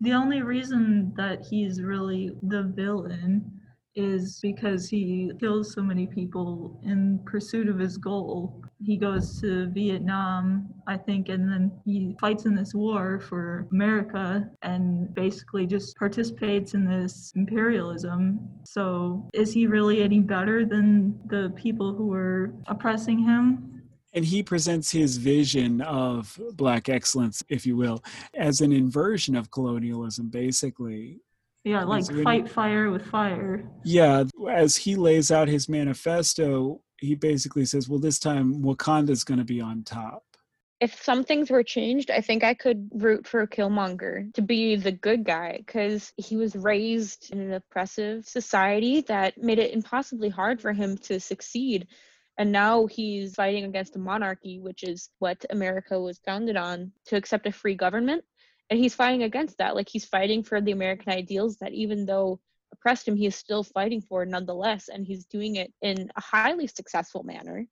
The only reason that he's really the villain is because he kills so many people in pursuit of his goal. He goes to Vietnam, I think, and then he fights in this war for America and basically just participates in this imperialism. So, is he really any better than the people who are oppressing him? And he presents his vision of Black excellence, if you will, as an inversion of colonialism, basically. Yeah, like Is any- fight fire with fire. Yeah, as he lays out his manifesto, he basically says, well, this time Wakanda's going to be on top. if some things were changed, I think I could root for Killmonger to be the good guy because he was raised in an oppressive society that made it impossibly hard for him to succeed. And now he's fighting against a monarchy, which is what America was founded on to accept a free government. And he's fighting against that. Like he's fighting for the American ideals that even though oppressed him, he is still fighting for nonetheless. And he's doing it in a highly successful manner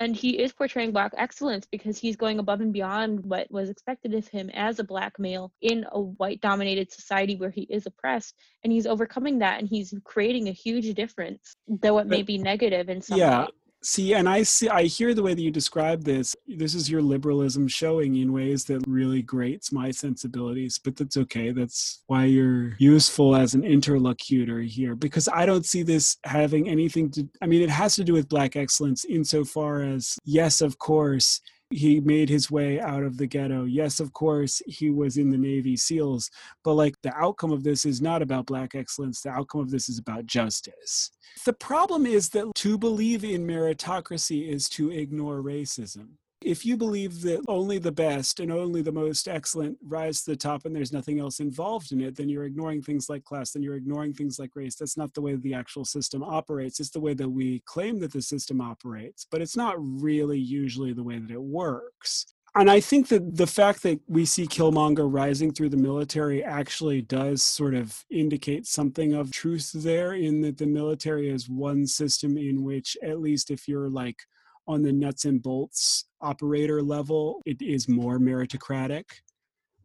and he is portraying black excellence because he's going above and beyond what was expected of him as a black male in a white dominated society where he is oppressed and he's overcoming that and he's creating a huge difference though it may be negative in some Yeah. way See, and I see, I hear the way that you describe this. This is your liberalism showing in ways that really grates my sensibilities, but that's okay. That's why you're useful as an interlocutor here, because I don't see this having anything to, I mean, it has to do with Black excellence insofar as, yes, of course, he made his way out of the ghetto. Yes, of course, he was in the Navy SEALs, but like the outcome of this is not about Black excellence. The outcome of this is about justice. The problem is that to believe in meritocracy is to ignore racism. If you believe that only the best and only the most excellent rise to the top and there's nothing else involved in it, then you're ignoring things like class, then you're ignoring things like race. That's not the way the actual system operates. It's the way that we claim that the system operates, but it's not really usually the way that it works. And I think that the fact that we see Killmonger rising through the military actually does sort of indicate something of truth there, in that the military is one system in which, at least if you're like on the nuts and bolts operator level, it is more meritocratic,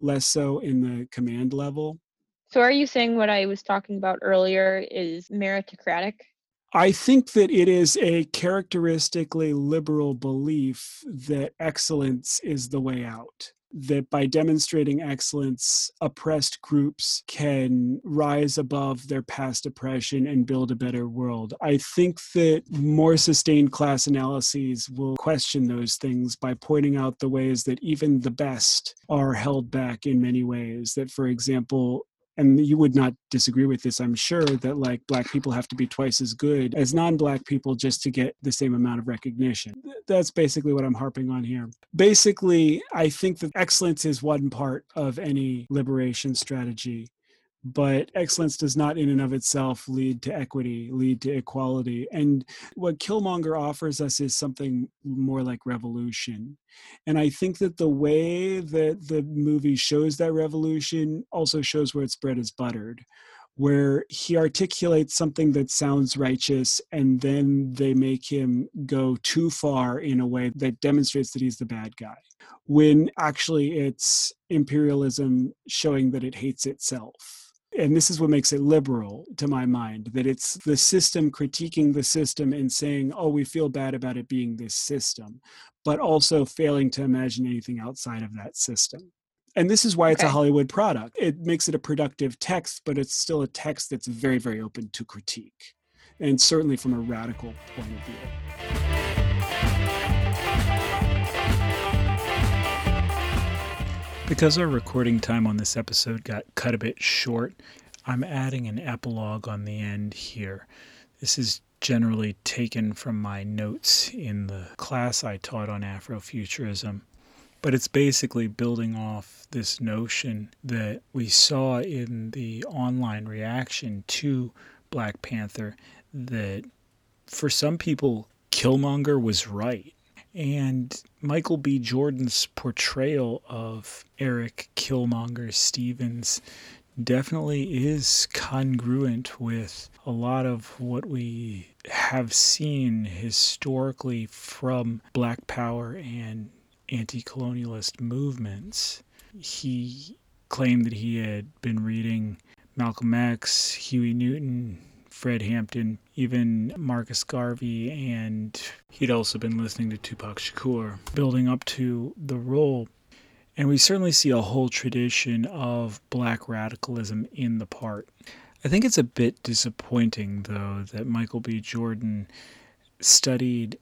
less so in the command level. So are you saying what I was talking about earlier is meritocratic? I think that it is a characteristically liberal belief that excellence is the way out that by demonstrating excellence, oppressed groups can rise above their past oppression and build a better world. I think that more sustained class analyses will question those things by pointing out the ways that even the best are held back in many ways. That, for example, and you would not disagree with this i'm sure that like black people have to be twice as good as non-black people just to get the same amount of recognition. That's basically what i'm harping on here. Basically i think that excellence is one part of any liberation strategy but excellence does not in and of itself lead to equity lead to equality. And what killmonger offers us is something more like revolution. And i think that the way that the movie shows that revolution also shows where its bread is buttered where he articulates something that sounds righteous and then they make him go too far in a way that demonstrates that he's the bad guy when actually it's imperialism showing that it hates itself and this is what makes it liberal to my mind that it's the system critiquing the system and saying oh we feel bad about it being this system but also failing to imagine anything outside of that system. And this is why it's Okay. a hollywood product. It makes it a productive text but it's still a text that's very very open to critique and certainly from a radical point of view Because our recording time on this episode got cut a bit short, I'm adding an epilogue on the end here. This is generally taken from my notes in the class I taught on Afrofuturism, but it's basically building off this notion that we saw in the online reaction to Black Panther that for some people, Killmonger was right. And Michael B. Jordan's portrayal of Eric Killmonger Stevens definitely is congruent with a lot of what we have seen historically from Black Power and anti colonialist movements. He claimed that he had been reading Malcolm X, Huey Newton, Fred Hampton, even Marcus Garvey, and he'd also been listening to Tupac Shakur, building up to the role. And we certainly see a whole tradition of black radicalism in the part. I think it's a bit disappointing, though, that Michael B. Jordan studied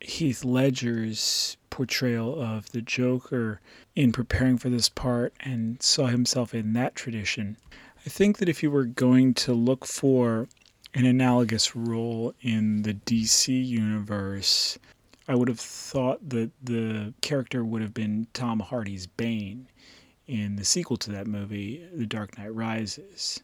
Heath Ledger's portrayal of the Joker in preparing for this part and saw himself in that tradition. I think that if you were going to look for an analogous role in the DC universe, I would have thought that the character would have been Tom Hardy's Bane in the sequel to that movie, The Dark Knight Rises.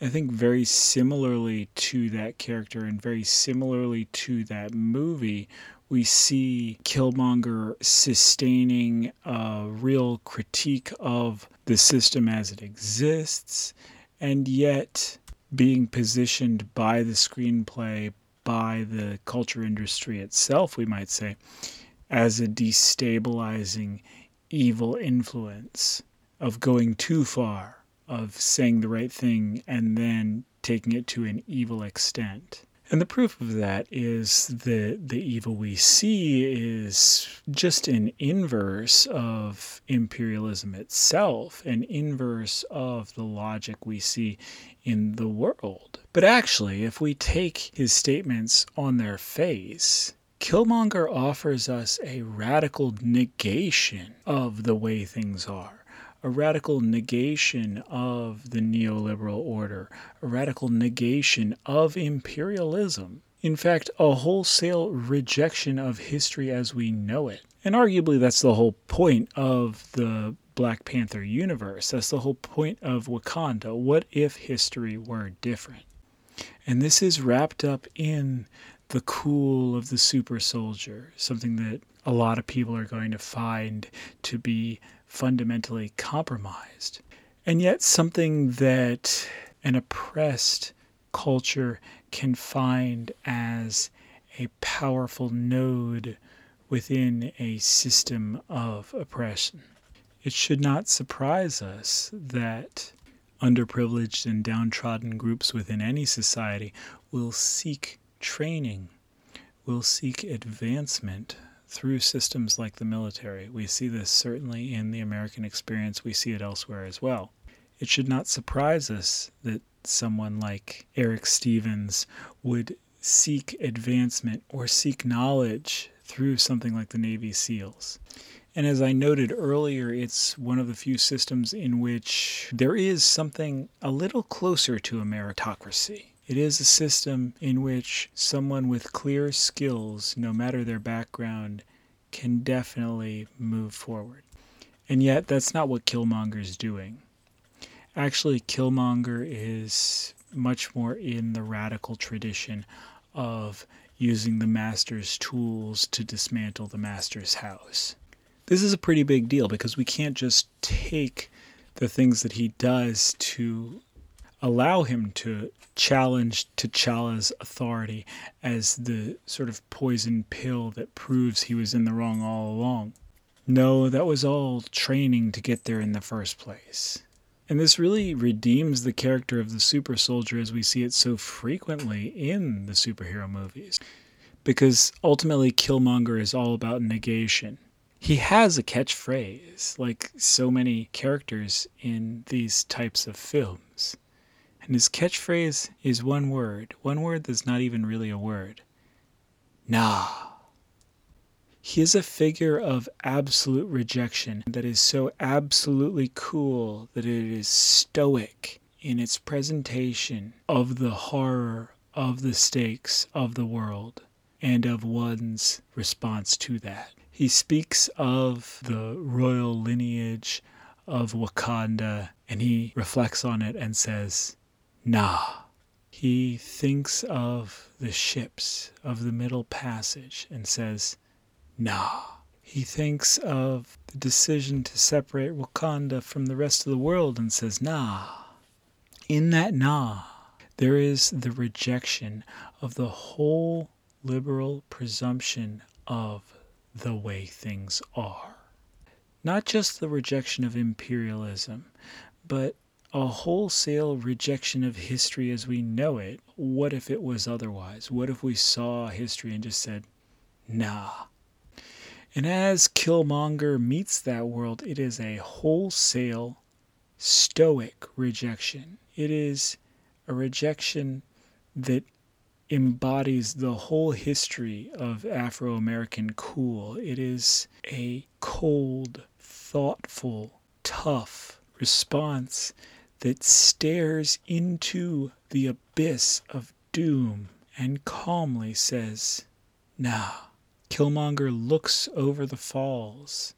I think very similarly to that character and very similarly to that movie, we see Killmonger sustaining a real critique of the system as it exists, and yet being positioned by the screenplay, by the culture industry itself, we might say, as a destabilizing evil influence of going too far, of saying the right thing and then taking it to an evil extent. And the proof of that is that the evil we see is just an inverse of imperialism itself, an inverse of the logic we see in the world. But actually, if we take his statements on their face, Killmonger offers us a radical negation of the way things are a radical negation of the neoliberal order, a radical negation of imperialism. In fact, a wholesale rejection of history as we know it. And arguably, that's the whole point of the Black Panther universe. That's the whole point of Wakanda. What if history were different? And this is wrapped up in the cool of the super soldier, something that a lot of people are going to find to be fundamentally compromised. And yet, something that an oppressed culture can find as a powerful node within a system of oppression. It should not surprise us that underprivileged and downtrodden groups within any society will seek training, will seek advancement through systems like the military. We see this certainly in the American experience, we see it elsewhere as well. It should not surprise us that someone like Eric Stevens would seek advancement or seek knowledge through something like the Navy SEALs. And as I noted earlier, it's one of the few systems in which there is something a little closer to a meritocracy. It is a system in which someone with clear skills, no matter their background, can definitely move forward. And yet, that's not what Killmonger is doing. Actually, Killmonger is much more in the radical tradition of using the master's tools to dismantle the master's house. This is a pretty big deal because we can't just take the things that he does to allow him to challenge T'Challa's authority as the sort of poison pill that proves he was in the wrong all along. No, that was all training to get there in the first place. And this really redeems the character of the super soldier as we see it so frequently in the superhero movies. Because ultimately, Killmonger is all about negation. He has a catchphrase, like so many characters in these types of films. And his catchphrase is one word, one word that's not even really a word. Nah. He is a figure of absolute rejection that is so absolutely cool that it is stoic in its presentation of the horror of the stakes of the world and of one's response to that. He speaks of the royal lineage of Wakanda and he reflects on it and says, Nah. He thinks of the ships of the Middle Passage and says, Nah. He thinks of the decision to separate Wakanda from the rest of the world and says, Nah. In that nah, there is the rejection of the whole liberal presumption of the way things are. Not just the rejection of imperialism, but a wholesale rejection of history as we know it. What if it was otherwise? What if we saw history and just said, nah? And as Killmonger meets that world, it is a wholesale, stoic rejection. It is a rejection that embodies the whole history of Afro American cool. It is a cold, thoughtful, tough response that stares into the abyss of doom and calmly says, Nah. Killmonger looks over the falls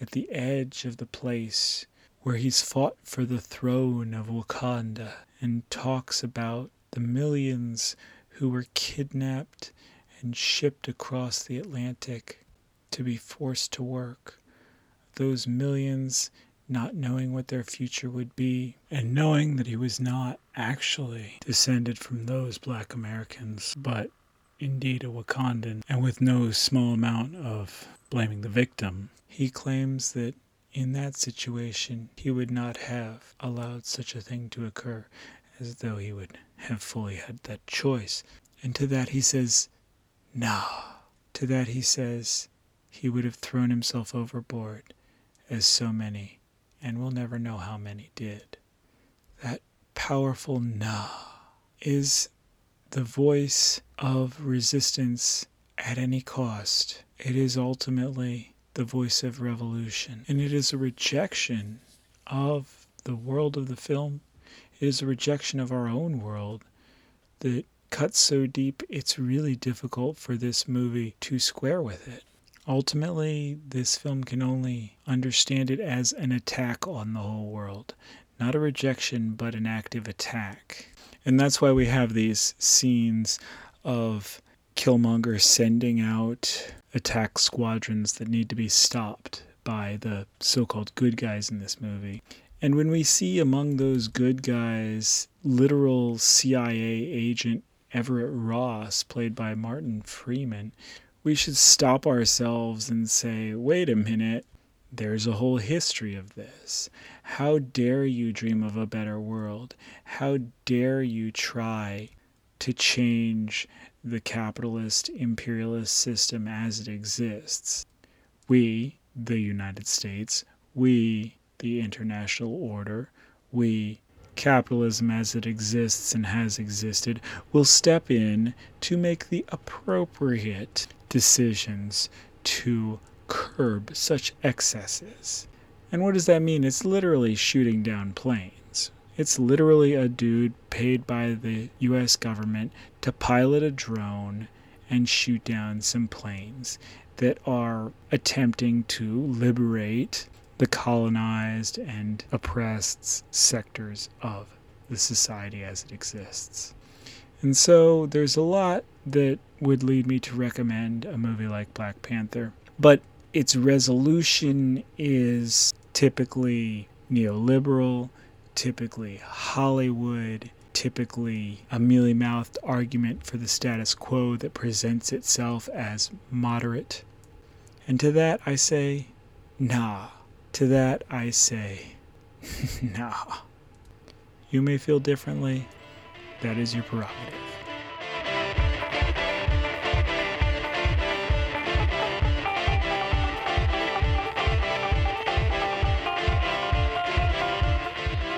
at the edge of the place where he's fought for the throne of Wakanda and talks about the millions who were kidnapped and shipped across the Atlantic to be forced to work. Those millions not knowing what their future would be, and knowing that he was not actually descended from those black Americans, but indeed a Wakandan, and with no small amount of blaming the victim, he claims that in that situation he would not have allowed such a thing to occur as though he would have fully had that choice. And to that he says, Nah. To that he says, he would have thrown himself overboard, as so many, and we'll never know how many did. That powerful nah is the voice of resistance at any cost. It is ultimately the voice of revolution, and it is a rejection of the world of the film. It is a rejection of our own world that cuts so deep it's really difficult for this movie to square with it. Ultimately, this film can only understand it as an attack on the whole world, not a rejection, but an active attack. And that's why we have these scenes of Killmonger sending out attack squadrons that need to be stopped by the so called good guys in this movie. And when we see among those good guys literal CIA agent Everett Ross, played by Martin Freeman, we should stop ourselves and say, wait a minute, there's a whole history of this. How dare you dream of a better world? How dare you try to change the capitalist imperialist system as it exists? We, the United States, we, the international order, we, capitalism as it exists and has existed, will step in to make the appropriate decisions to curb such excesses. And what does that mean? It's literally shooting down planes. It's literally a dude paid by the US government to pilot a drone and shoot down some planes that are attempting to liberate the colonized and oppressed sectors of the society as it exists. And so there's a lot that would lead me to recommend a movie like Black Panther. But its resolution is typically neoliberal, typically Hollywood, typically a mealy mouthed argument for the status quo that presents itself as moderate. And to that I say, nah. To that I say, nah. You may feel differently. That is your prerogative.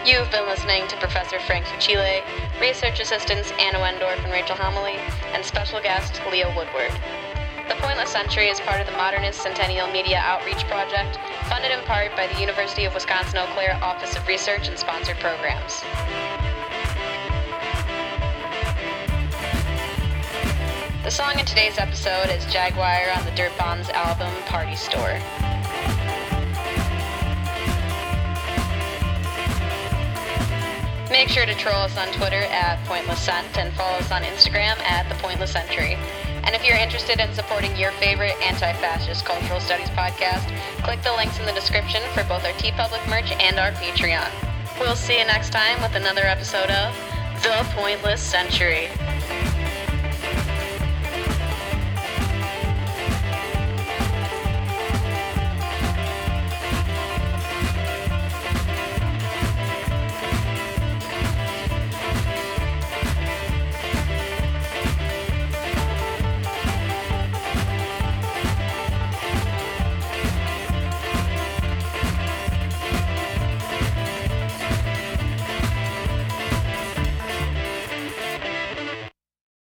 You've been listening to Professor Frank Fucile, research assistants Anna Wendorff and Rachel Hamele, and special guest Leah Woodward. The Pointless Century is part of the Modernist Centennial Media Outreach Project, funded in part by the University of Wisconsin Eau Claire Office of Research and sponsored programs. The song in today's episode is Jaguar on the Dirtbombs album Party Store. Make sure to troll us on Twitter at Pointless Cent and follow us on Instagram at The Pointless Century. And if you're interested in supporting your favorite anti-fascist cultural studies podcast, click the links in the description for both our T TeePublic merch and our Patreon. We'll see you next time with another episode of The Pointless Century.